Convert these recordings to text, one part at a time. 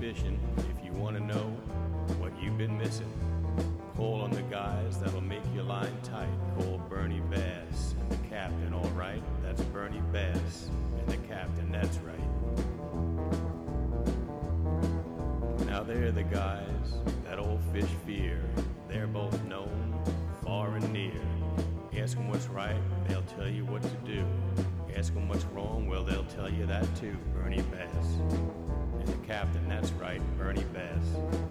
Fishing. If you want to know what you've been missing, call on the guys that'll make your line tight. Call Bernie Bass Bernie Bass.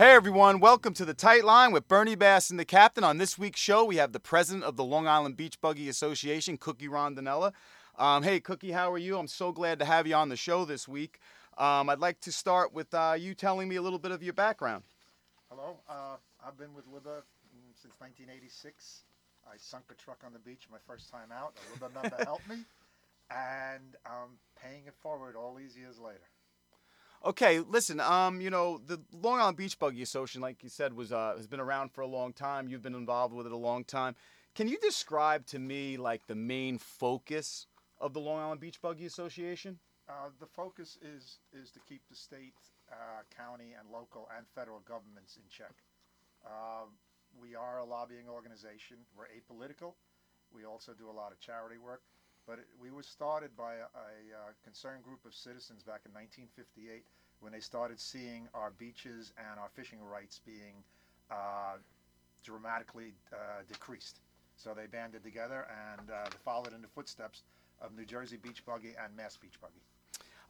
Hey everyone, welcome to the Tight Line with Bernie Bass and the Captain. On this week's show, we have the president of the Long Island Beach Buggy Association, Cooky Rondinella. Um, hey Cooky, how are you? I'm so glad to have you on the show this week. Um, I'd like to start with uh, you telling me a little bit of your background. Hello, uh, I've been with Libba since 1986. I sunk a truck on the beach my first time out. A Libba member helped me, and I'm paying it forward all these years later. Okay, listen. Um, you know the Long Island Beach Buggy Association, like you said, was uh, has been around for a long time. You've been involved with it a long time. Can you describe to me like the main focus of the Long Island Beach Buggy Association? Uh, the focus is is to keep the state, uh, county, and local and federal governments in check. Uh, we are a lobbying organization. We're apolitical. We also do a lot of charity work. But it, we were started by a, a, uh concerned group of citizens back in 1958 when they started seeing our beaches and our fishing rights being uh, dramatically uh, decreased. So they banded together and uh, followed in the footsteps of New Jersey Beach Buggy and Mass Beach Buggy.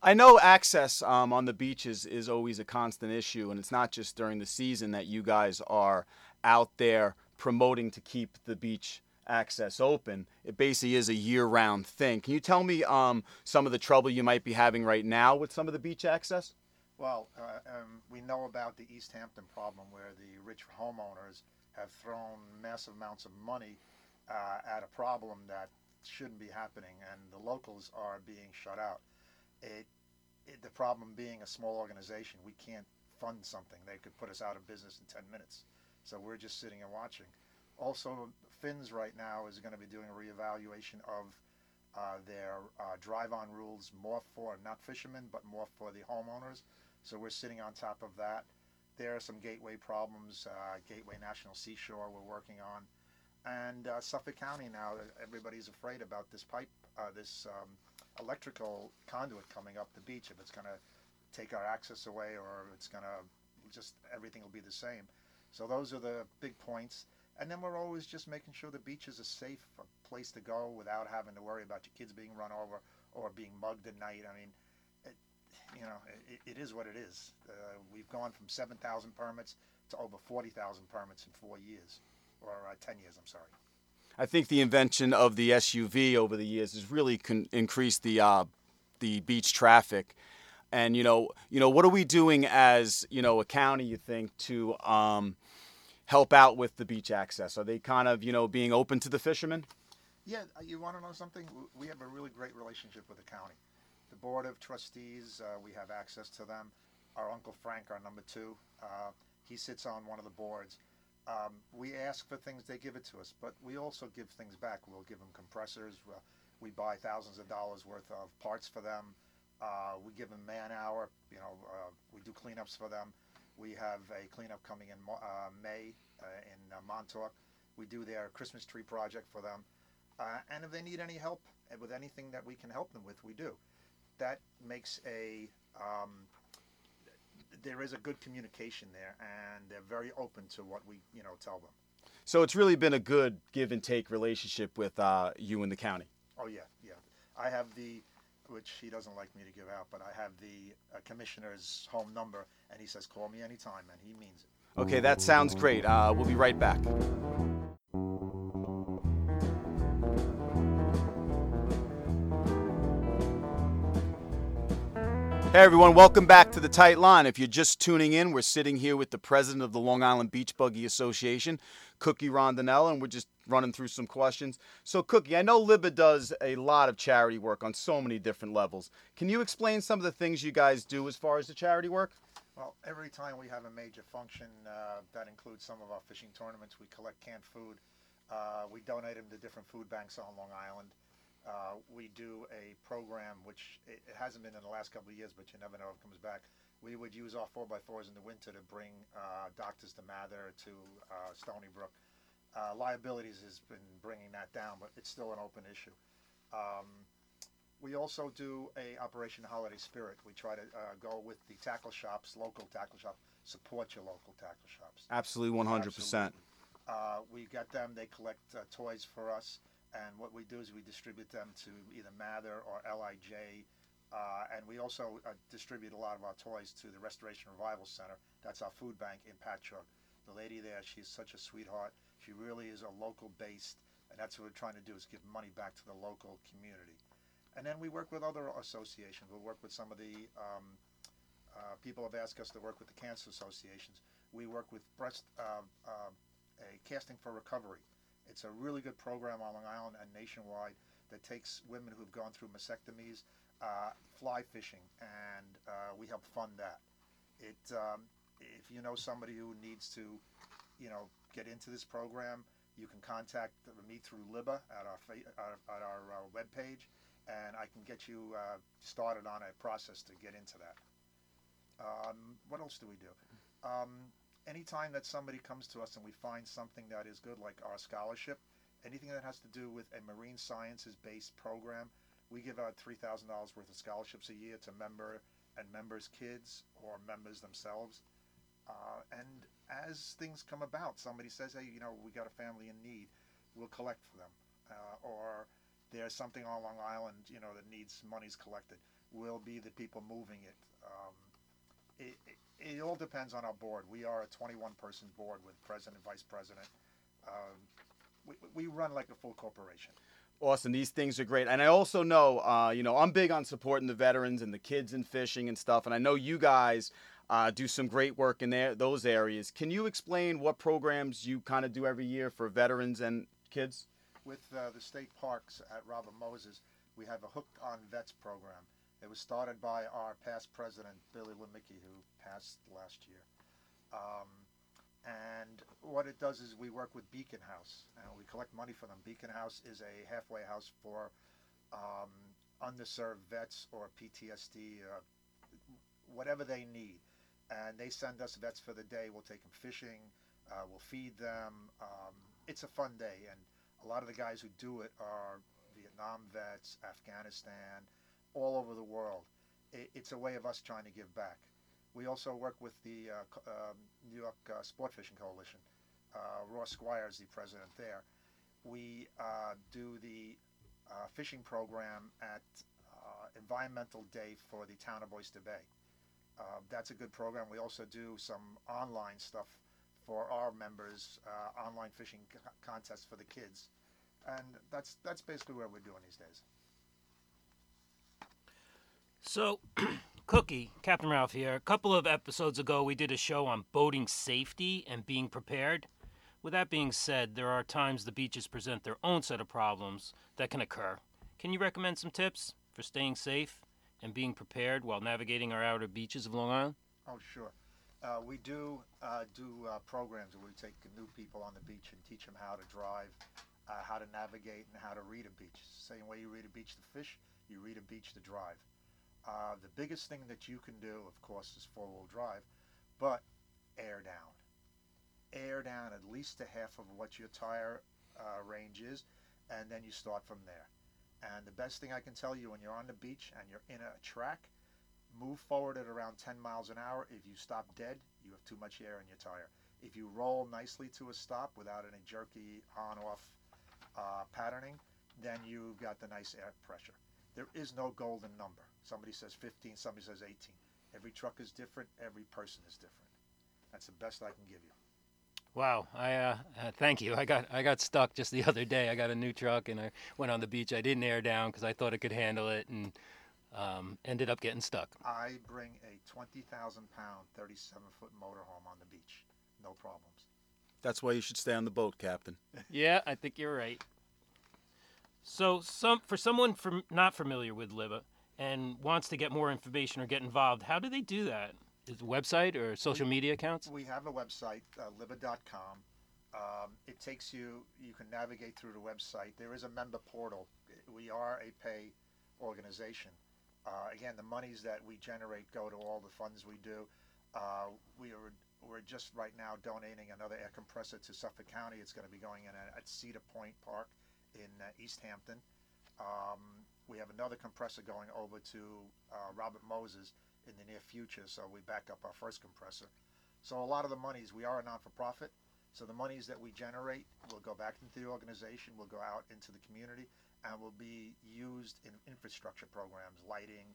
I know access um, on the beaches is always a constant issue, and it's not just during the season that you guys are out there promoting to keep the beach access open. It basically is a year-round thing. Can you tell me um, some of the trouble you might be having right now with some of the beach access? Well, uh, um, we know about the East Hampton problem where the rich homeowners have thrown massive amounts of money uh, at a problem that shouldn't be happening, and the locals are being shut out. It, it, the problem being a small organization, we can't fund something. They could put us out of business in 10 minutes. So we're just sitting and watching. Also, Fins right now is going to be doing a reevaluation of uh, their uh, drive-on rules, more for not fishermen, but more for the homeowners. So we're sitting on top of that. There are some gateway problems, uh, Gateway National Seashore we're working on. And uh, Suffolk County now, everybody's afraid about this pipe, uh, this um, electrical conduit coming up the beach, if it's going to take our access away or it's going to just, everything will be the same. So those are the big points. And then we're always just making sure the beach is a safe place to go without having to worry about your kids being run over or being mugged at night. I mean, it, you know, it, it is what it is. Uh, we've gone from 7,000 permits to over 40,000 permits in four years, or uh, 10 years, I'm sorry. I think the invention of the SUV over the years has really con- increased the uh, the beach traffic. And you know, you know, what are we doing as you know a county? You think to um, help out with the beach access? Are they kind of you know being open to the fishermen? Yeah, uh, you want to know something? We have a really great relationship with the county. The board of trustees, uh, we have access to them. Our uncle Frank, our number two, uh, he sits on one of the boards. Um, we ask for things, they give it to us, but we also give things back. We'll give them compressors. We'll, we buy thousands of dollars worth of parts for them. Uh, we give them man hour. You know, uh, we do cleanups for them. We have a cleanup coming in uh, May uh, in uh, Montauk. We do their Christmas tree project for them. Uh, and if they need any help with anything that we can help them with, we do. That makes a um, there is a good communication there, and they're very open to what we you know tell them. So it's really been a good give and take relationship with uh, you and the county. Oh yeah, yeah. I have the, which he doesn't like me to give out, but I have the uh, commissioner's home number, and he says call me anytime, and he means it. Okay, that sounds great. Uh, we'll be right back. Hey everyone, welcome back to the Tight Line. If you're just tuning in, we're sitting here with the president of the Long Island Beach Buggy Association, Cooky Rondinella, and we're just running through some questions. So, Cooky, I know Libba does a lot of charity work on so many different levels. Can you explain some of the things you guys do as far as the charity work? Well, every time we have a major function uh, that includes some of our fishing tournaments, we collect canned food. Uh, we donate them to different food banks on Long Island. Uh, we do a program which it, it hasn't been in the last couple of years, but you never know if it comes back. We would use our 4x4s in the winter to bring uh, doctors to Mather, to uh, Stony Brook. Uh, liabilities has been bringing that down, but it's still an open issue. Um, we also do a Operation Holiday Spirit. We try to uh, go with the tackle shops, local tackle shop. support your local tackle shops. Absolutely, 100%. Uh, we get them, they collect uh, toys for us, and what we do is we distribute them to either Mather or LIJ. Uh, and we also uh, distribute a lot of our toys to the Restoration Revival Center. That's our food bank in Patchogue. The lady there, she's such a sweetheart. She really is a local based, and that's what we're trying to do is give money back to the local community. And then we work with other associations. We'll work with some of the um, uh, people have asked us to work with the cancer associations. We work with breast uh, uh, a casting for recovery. It's a really good program on Long Island and nationwide that takes women who've gone through mastectomies, uh, fly fishing, and uh, we help fund that. It um, if you know somebody who needs to, you know, get into this program, you can contact me through Libba at our at our uh, webpage, and I can get you uh, started on a process to get into that. Um, what else do we do? Um, anytime that somebody comes to us and we find something that is good, like our scholarship, anything that has to do with a marine sciences based program, we give out $3,000 worth of scholarships a year to member and members' kids or members themselves. Uh, and as things come about, somebody says, hey, you know, we got a family in need, we'll collect for them. Uh, or there's something on Long Island, you know, that needs monies collected. We'll be the people moving it. Um, it, it, it, all depends on our board. We are a 21 person board with president, and vice president. Um, we, we run like a full corporation. Awesome. These things are great. And I also know, uh, you know, I'm big on supporting the veterans and the kids in fishing and stuff. And I know you guys uh, do some great work in there, those areas. Can you explain what programs you kind of do every year for veterans and kids? With uh, the state parks at Robert Moses, we have a Hooked on Vets program. It was started by our past president, Billy Lemicki, who passed last year. Um, and what it does is we work with Beacon House and we collect money for them. Beacon House is a halfway house for um, underserved vets or PTSD, or whatever they need. And they send us vets for the day. We'll take them fishing, uh, we'll feed them. Um, it's a fun day. And a lot of the guys who do it are Vietnam vets, Afghanistan, all over the world. It, it's a way of us trying to give back. We also work with the uh, um, New York uh, Sport Fishing Coalition. Uh, Ross Squire is the president there. We uh, do the uh, fishing program at Environmental Day for the town of Oyster Bay. Um, that's a good program. We also do some online stuff for our members, uh, online fishing contests for the kids, and that's that's basically what we're doing these days. So, Cooky, Captain Ralph here. A couple of episodes ago, we did a show on boating safety and being prepared. With that being said, there are times the beaches present their own set of problems that can occur. Can you recommend some tips for staying safe and being prepared while navigating our outer beaches of Long Island? Oh, sure. Uh, we do uh, do uh, programs where we take new people on the beach and teach them how to drive, uh, how to navigate, and how to read a beach. Same way you read a beach to fish, you read a beach to drive. Uh, the biggest thing that you can do, of course, is four-wheel drive, but air down. Air down at least to half of what your tire uh, range is, and then you start from there. And the best thing I can tell you when you're on the beach and you're in a track, move forward at around 10 miles an hour. If you stop dead, you have too much air in your tire. If you roll nicely to a stop without any jerky on-off uh, patterning, then you've got the nice air pressure. There is no golden number. Somebody says 15, somebody says 18. Every truck is different, every person is different. That's the best I can give you. Wow, I uh, uh, thank you. I got I got stuck just the other day. I got a new truck and I went on the beach. I didn't air down because I thought it could handle it, and um, ended up getting stuck. I bring a 20,000 pound, 37 foot motorhome on the beach. No problems. That's why you should stay on the boat, Captain. yeah, I think you're right. So, some for someone from not familiar with Libba and wants to get more information or get involved, how do they do that? Is website or social media accounts? We have a website, uh. Um, it takes you, you can navigate through the website. There is a member portal. We are a pay organization. Uh, again, the monies that we generate go to all the funds we do. Uh, we are we're just right now donating another air compressor to Suffolk County. It's going to be going in at Cedar Point Park in uh, East Hampton. Um, we have another compressor going over to uh, Robert Moses in the near future, so we back up our first compressor. So a lot of the monies, we are a non-for-profit, so the monies that we generate will go back into the organization, will go out into the community, and will be used in infrastructure programs, lighting,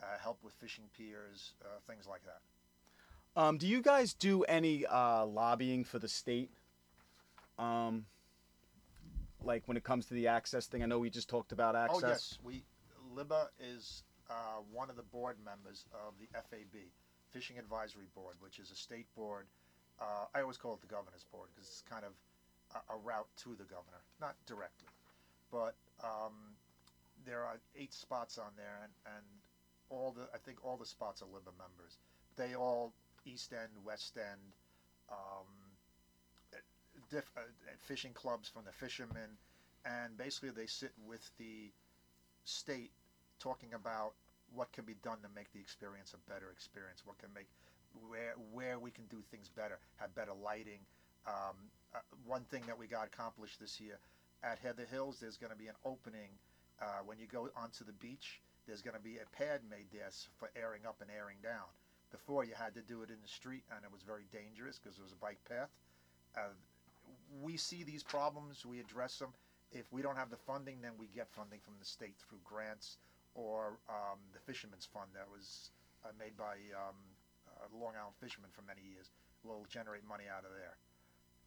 uh, help with fishing piers, uh, things like that. Um, do you guys do any uh, lobbying for the state? Um, like when it comes to the access thing, I know we just talked about access. Oh yes, we Libba is uh, one of the board members of the FAB, Fishing Advisory Board, which is a state board. Uh, I always call it the governor's board because it's kind of a, a, route to the governor, not directly, but um, there are eight spots on there, and, and all the I think all the spots are Libba members. They all East End, West End, um, diff, uh, fishing clubs from the fishermen, and basically they sit with the state talking about what can be done to make the experience a better experience, what can make where where we can do things better, have better lighting. Um, uh, one thing that we got accomplished this year at Heather Hills, there's going to be an opening uh, when you go onto the beach. There's going to be a pad made there for airing up and airing down. Before you had to do it in the street, and it was very dangerous because it was a bike path. Uh, we see these problems, we address them. If we don't have the funding, then we get funding from the state through grants or um, the Fisherman's Fund that was uh, made by um, uh, Long Island fishermen for many years. We'll generate money out of there.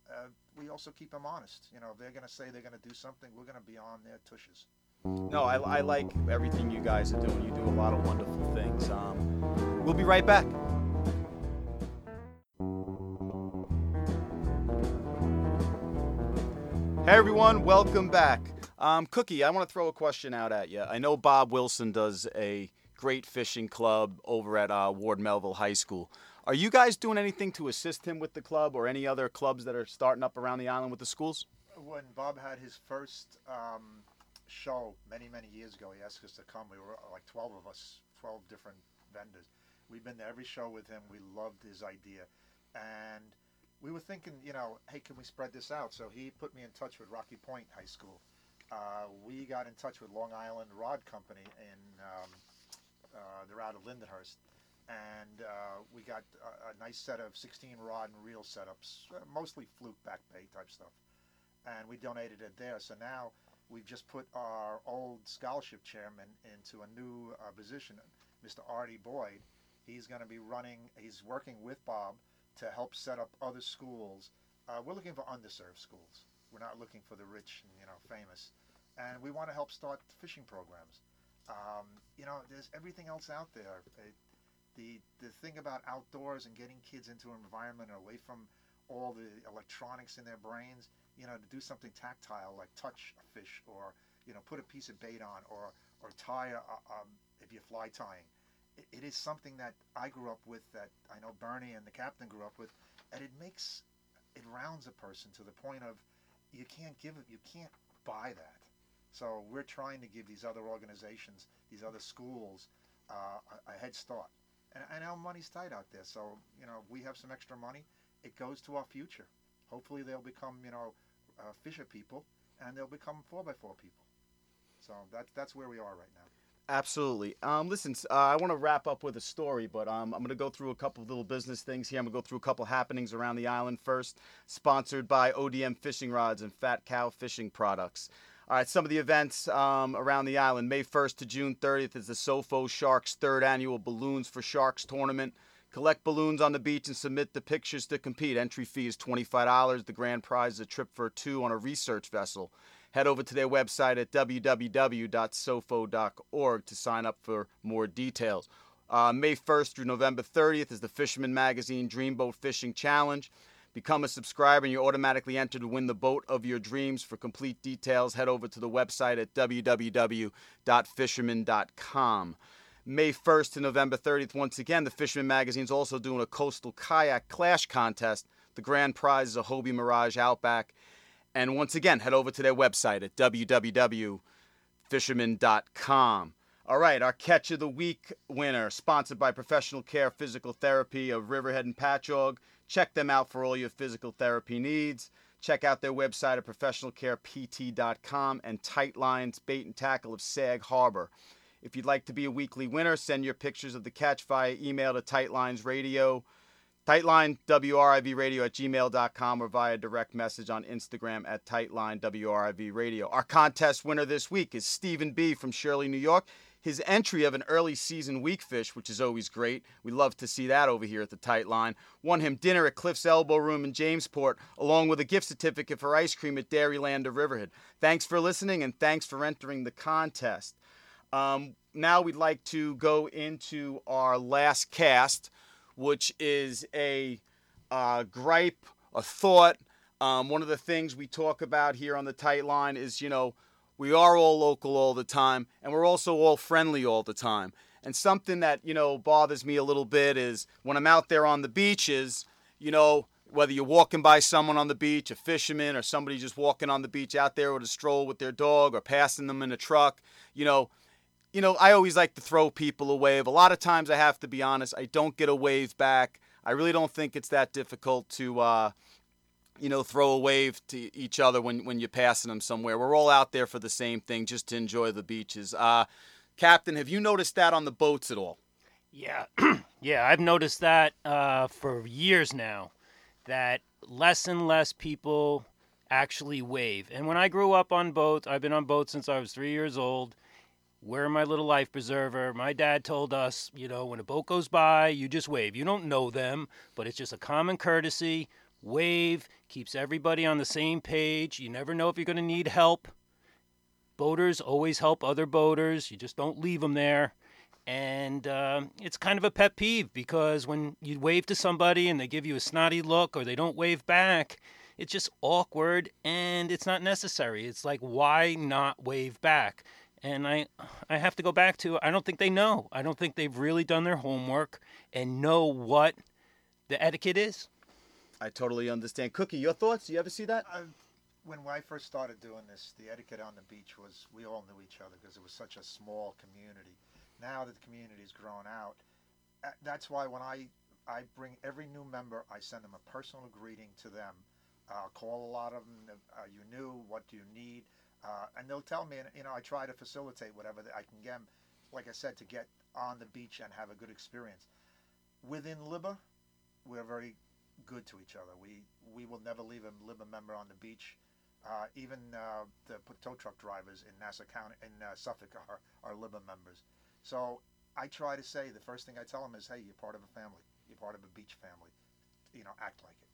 Uh, we also keep them honest. You know, if they're going to say they're going to do something, we're going to be on their tushes. No, I, I, like everything you guys are doing. You do a lot of wonderful things. Um, we'll be right back. Hey everyone, welcome back. Um, Cooky, I want to throw a question out at you. I know Bob Wilson does a great fishing club over at uh, Ward Melville High School. Are you guys doing anything to assist him with the club or any other clubs that are starting up around the island with the schools? When Bob had his first um, show many, many years ago, he asked us to come. We were like 12 of us, 12 different vendors. We've been to every show with him. We loved his idea. And we were thinking, you know, hey, can we spread this out? So he put me in touch with Rocky Point High School. Uh, we got in touch with Long Island Rod Company, and um, uh, they're out of Lindenhurst. And uh, we got a, a, nice set of 16 rod and reel setups, uh, mostly fluke back bait type stuff. And we donated it there. So now we've just put our old scholarship chairman into a new uh, position, Mr. Artie Boyd. He's going to be running, he's working with Bob to help set up other schools. We're looking for underserved schools. We're not looking for the rich and you know famous, and we want to help start fishing programs. Um, you know, there's everything else out there. It, the the thing about outdoors and getting kids into an environment away from all the electronics in their brains, you know, to do something tactile like touch a fish or you know put a piece of bait on or or tie a, um, if you're fly tying it, it is something that I grew up with, that I know Bernie and the captain grew up with, and it makes it rounds a person to the point of you can't give it, you can't buy that. So we're trying to give these other organizations, these other schools, uh, a, a, head start. And I know money's tight out there, so you know we have some extra money. It goes to our future. Hopefully they'll become you know uh, fisher people, and they'll become four by four people. So that's that's where we are right now. Absolutely. Um, listen, uh, I want to wrap up with a story, but um, I'm going to go through a couple of little business things here. I'm going to go through a couple happenings around the island first. Sponsored by ODM Fishing Rods and Fat Cow Fishing Products. All right, some of the events um, around the island. May 1st to June 30th is the Sofo Sharks third annual Balloons for Sharks tournament. Collect balloons on the beach and submit the pictures to compete. Entry fee is $25. The grand prize is a trip for two on a research vessel. head over to their website at www.sofo.org to sign up for more details. Uh, May 1st through November 30th is the Fisherman Magazine Dreamboat Fishing Challenge. Become a subscriber and you're automatically entered to win the boat of your dreams. For complete details, head over to the website at www.fisherman.com. May 1st to November 30th, once again, the Fisherman Magazine is also doing a coastal kayak clash contest. The grand prize is a Hobie Mirage Outback. And once again, head over to their website at www.fisherman.com. All right, our catch of the week winner, sponsored by Professional Care Physical Therapy of Riverhead and Patchogue. Check them out for all your physical therapy needs. Check out their website at professionalcarept.com and Tight Lines Bait and Tackle of Sag Harbor. If you'd like to be a weekly winner, send your pictures of the catch via email to Tightlines Radio, Radio at gmail.com or via direct message on Instagram at Tightline WRIV Radio. Our contest winner this week is Stephen B. from Shirley, New York his entry of an early season weak fish, which is always great. We love to see that over here at the Tight Line. Won him dinner at Cliff's Elbow Room in Jamesport, along with a gift certificate for ice cream at Dairyland of Riverhead. Thanks for listening and thanks for entering the contest. Um, now we'd like to go into our last cast, which is a uh, gripe, a thought. Um, one of the things we talk about here on the Tight Line is, you know, we are all local all the time, and we're also all friendly all the time. And something that, you know, bothers me a little bit is when I'm out there on the beaches, you know, whether you're walking by someone on the beach, a fisherman, or somebody just walking on the beach out there with a stroll with their dog, or passing them in a truck, you know, you know, I always like to throw people a wave. A lot of times, I have to be honest, I don't get a wave back. I really don't think it's that difficult to, uh, you know, throw a wave to each other when, when you're passing them somewhere. We're all out there for the same thing, just to enjoy the beaches. Uh, Captain, have you noticed that on the boats at all? Yeah, yeah, I've noticed that uh, for years now. That less and less people actually wave. And when I grew up on boats, I've been on boats since I was three years old. Wearing my little life preserver. My dad told us, you know, when a boat goes by, you just wave. You don't know them, but it's just a common courtesy wave, keeps everybody on the same page. You never know if you're going to need help. Boaters always help other boaters, you just don't leave them there. And uh, it's kind of a pet peeve because when you wave to somebody and they give you a snotty look or they don't wave back, it's just awkward and it's not necessary. It's like, why not wave back? And I, I have to go back to I don't think they know. I don't think they've really done their homework and know what the etiquette is. I totally understand. Cooky, your thoughts? Do You ever see that? I, when I first started doing this, the etiquette on the beach was we all knew each other because it was such a small community. Now that the community's grown out, uh, that's why when I I bring every new member, I send them a personal greeting to them. I'll call a lot of them. Are you new? What do you need? Uh, and they'll tell me, and you know, I try to facilitate whatever I can get them. Like I said, to get on the beach and have a good experience. Within Libba, we're very good to each other. We we will never leave a Libba member on the beach. Uh, even uh, the tow truck drivers in Nassau County in uh, Suffolk are, are Libba members. So I try to say the first thing I tell them is, hey, you're part of a family. You're part of a beach family. You know, act like it.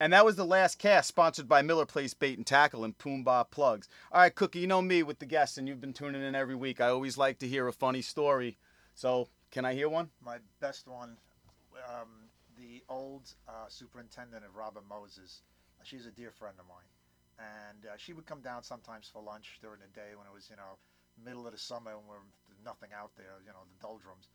And that was the last cast sponsored by Miller Place Bait and Tackle and Poomba Plugs. All right, Cooky, you know me with the guests, and you've been tuning in every week. I always like to hear a funny story. So, can I hear one? My best one um, the old uh, superintendent of Robert Moses. Uh, she's a dear friend of mine, and uh, she would come down sometimes for lunch during the day when it was you know middle of the summer when we're nothing out there, you know the doldrums.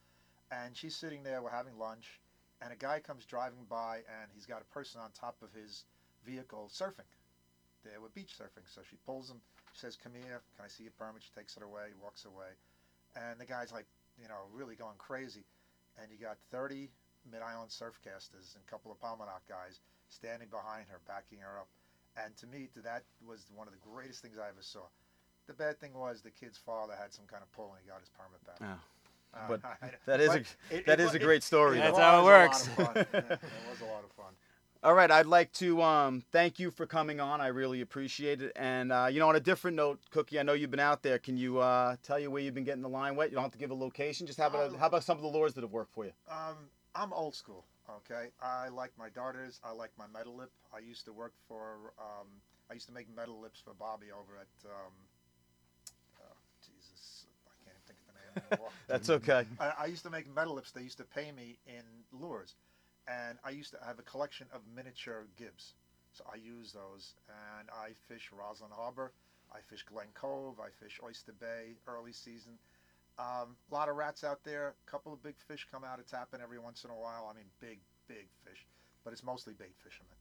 And she's sitting there, we're having lunch, and a guy comes driving by, and he's got a person on top of his vehicle surfing. They were beach surfing, so she pulls him. She says, "Come here, can I see your permit?" She takes it away, walks away, and the guy's like, you know, really going crazy. And you got 30 Mid Island surf Surfcasters and a couple of Palmanock guys standing behind her, backing her up. And to me, that was one of the greatest things I ever saw. The bad thing was the kid's father had some kind of pull and he got his permit back. Oh. Uh, but I, that is but a it, that it, is a great story. That's how it works. it was a lot of fun. All right, I'd like to um, thank you for coming on. I really appreciate it. And uh, you know, on a different note, Cooky, I know you've been out there. Can you uh, tell you where you've been getting the line wet? You don't have to give a location. Just how about uh, how about some of the lures that have worked for you? Um, I'm old school. Okay, I like my darters. I like my metal lip. I used to work for um, I used to make metal lips for Bobby over at. Um, oh, Jesus, I can't think of the name. That's okay. I, I used to make metal lips. They used to pay me in lures, and I used to have a collection of miniature Gibbs. So I use those, and I fish Roslyn Harbor, I fish Glen Cove, I fish Oyster Bay early season. Um, a lot of rats out there. A couple of big fish come out of Tappen every once in a while. I mean, big, big fish, but it's mostly bait fishermen.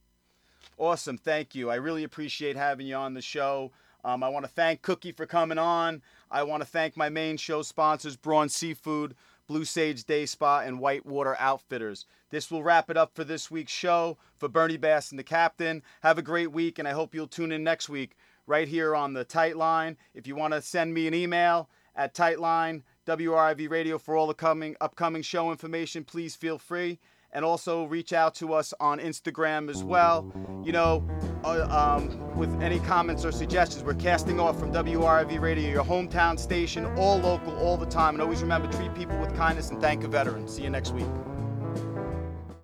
Awesome. Thank you. I really appreciate having you on the show. Um, I want to thank Cooky for coming on. I want to thank my main show sponsors, Braun Seafood, Blue Sage Day Spa, and Whitewater Outfitters. This will wrap it up for this week's show. For Bernie Bass and the captain, have a great week, and I hope you'll tune in next week right here on the Tight Line. If you want to send me an email at Tightline WRIV Radio for all the coming upcoming show information, please feel free and also reach out to us on Instagram as well. You know, uh, um, with any comments or suggestions, we're casting off from WRIV Radio, your hometown station, all local, all the time. And always remember, treat people with kindness and thank a veteran. See you next week.